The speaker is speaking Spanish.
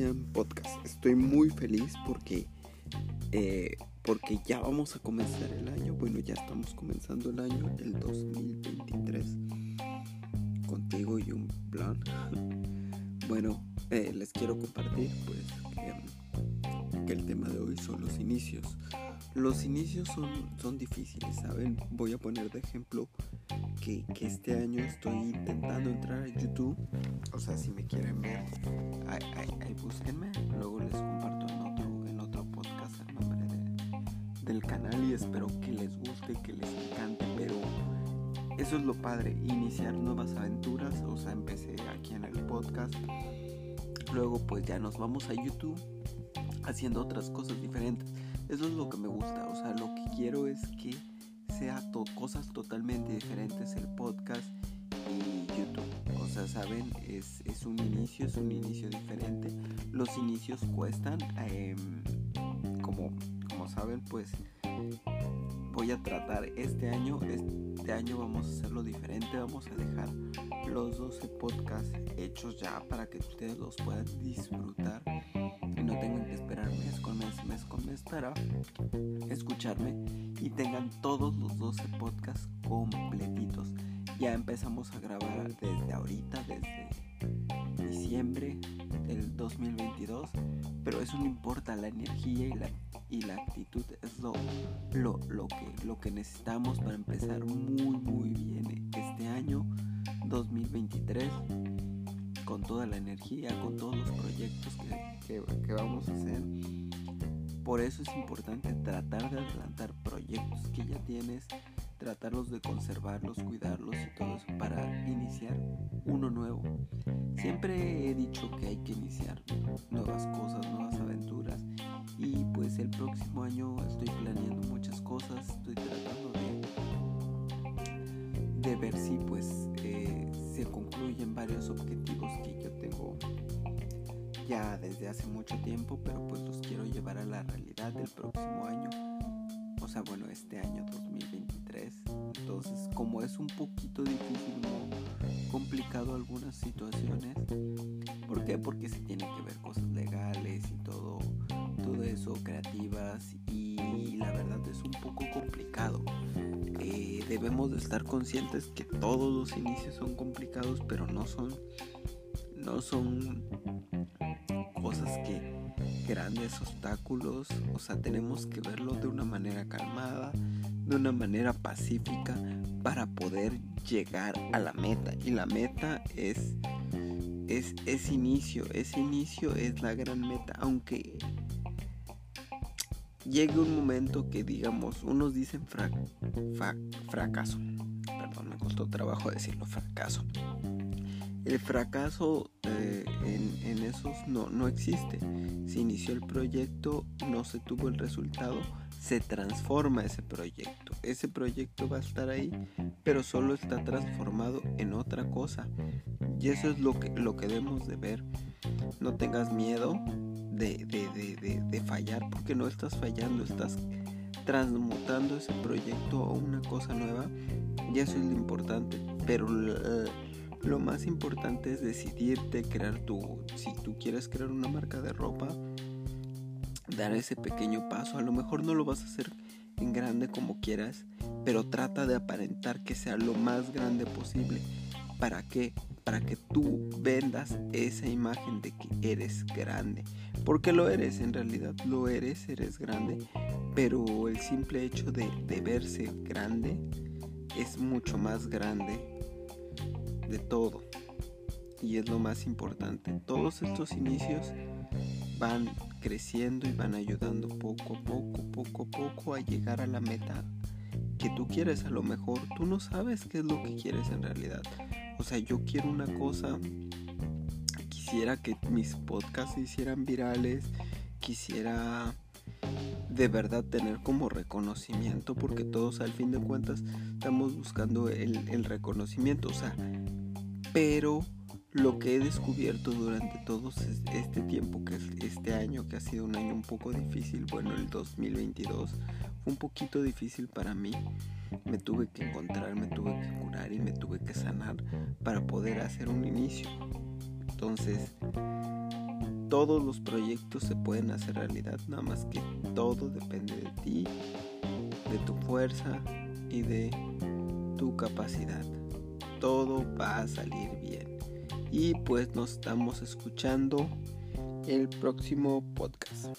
Brian Podcast. Estoy muy feliz porque, eh, porque ya vamos a comenzar el año. Bueno, ya estamos comenzando el año, el 2023. Contigo y un plan. Bueno, eh, les quiero compartir pues que, el tema de hoy son los inicios. Los inicios son, son difíciles, ¿saben? Voy a poner de ejemplo que, este año estoy intentando entrar a YouTube. O sea, si me quieren ver, ahí, búsquenme. Luego les comparto en otro, en otro podcast el nombre del canal y espero que les guste, que les encante. Pero eso es lo padre, iniciar nuevas aventuras. O sea, empecé aquí en el podcast. Luego pues ya nos vamos a YouTube haciendo otras cosas diferentes. Eso es lo que me gusta. O sea, lo que quiero es que sea cosas totalmente diferentes el podcast y YouTube. O sea, saben, es, un inicio, es un inicio diferente. Los inicios cuestan. Em, como, como saben, pues voy a tratar este año. Este año vamos a hacerlo diferente. Vamos a dejar los 12 podcasts hechos ya para que ustedes los puedan disfrutar y no tengan que esperar mes con mes, mes con mes para escucharme y tengan todos los 12 podcasts completitos. Ya empezamos a grabar desde ahorita, desde diciembre del 2022, pero eso no importa, la energía y la, y la actitud es lo, lo, lo, que, lo que necesitamos para empezar muy muy bien este año 2023 con toda la energía, con todos los proyectos que, que vamos a hacer por eso es importante tratar de adelantar proyectos que ya tienes, tratarlos de conservarlos, cuidarlos y todo eso para iniciar uno nuevo. Siempre he dicho que hay que iniciar nuevas cosas, nuevas aventuras y pues el próximo año estoy planeando muchas cosas, estoy tratando de, de ver si pues eh, se concluyen varios objetivos que yo tengo ya desde hace mucho tiempo, pero pues los quiero llevar a la realidad del próximo año. O sea, bueno, este año 2023. Entonces, como es un poquito difícil, algunas situaciones. ¿Por qué? Porque se tienen que ver cosas legales y todo, todo eso, creativas. Y la verdad es un poco complicado. Eh, debemos de estar conscientes que todos los inicios son complicados, pero no son, no son cosas que grandes obstáculos, o sea, tenemos que verlo de una manera calmada, de una manera pacífica para poder llegar a la meta. Y la meta es es, es inicio, ese inicio es la gran meta, aunque llegue un momento que digamos, unos dicen fracaso, perdón, me costó trabajo decirlo, fracaso. El fracaso eh, en, esos no, no existe. Se inició el proyecto, no se tuvo el resultado, se transforma ese proyecto. Ese proyecto va a estar ahí, pero solo está transformado en otra cosa. Y eso es lo que, lo que debemos de ver. No tengas miedo de, de fallar porque no estás fallando, estás transmutando ese proyecto a una cosa nueva. Y eso es lo importante. Pero lo más importante es decidirte, crear tu, si tú quieres crear una marca de ropa, dar ese pequeño paso. A lo mejor no lo vas a hacer en grande como quieras, pero trata de aparentar que sea lo más grande posible. ¿Para qué? Para que tú vendas esa imagen de que eres grande. Porque lo eres, en realidad lo eres, eres grande. Pero el simple hecho de, de verse grande es mucho más grande de todo. Y es lo más importante. Todos estos inicios van creciendo y van ayudando poco a poco, poco a poco a llegar a la meta que tú quieres. A lo mejor tú no sabes qué es lo que quieres en realidad. O sea, yo quiero una cosa, quisiera que mis podcasts se hicieran virales, quisiera de verdad tener como reconocimiento, porque todos al fin de cuentas estamos buscando el, el reconocimiento. O sea, pero lo que he descubierto durante todo este tiempo, que es este año, que ha sido un año un poco difícil, bueno, el 2022 fue un poquito difícil para mí. Me tuve que encontrar, me tuve que curar y me tuve que sanar para poder hacer un inicio. Entonces, todos los proyectos se pueden hacer realidad, nada más que todo depende de ti, de tu fuerza y de tu capacidad. Todo va a salir bien. Y pues nos estamos escuchando el próximo podcast.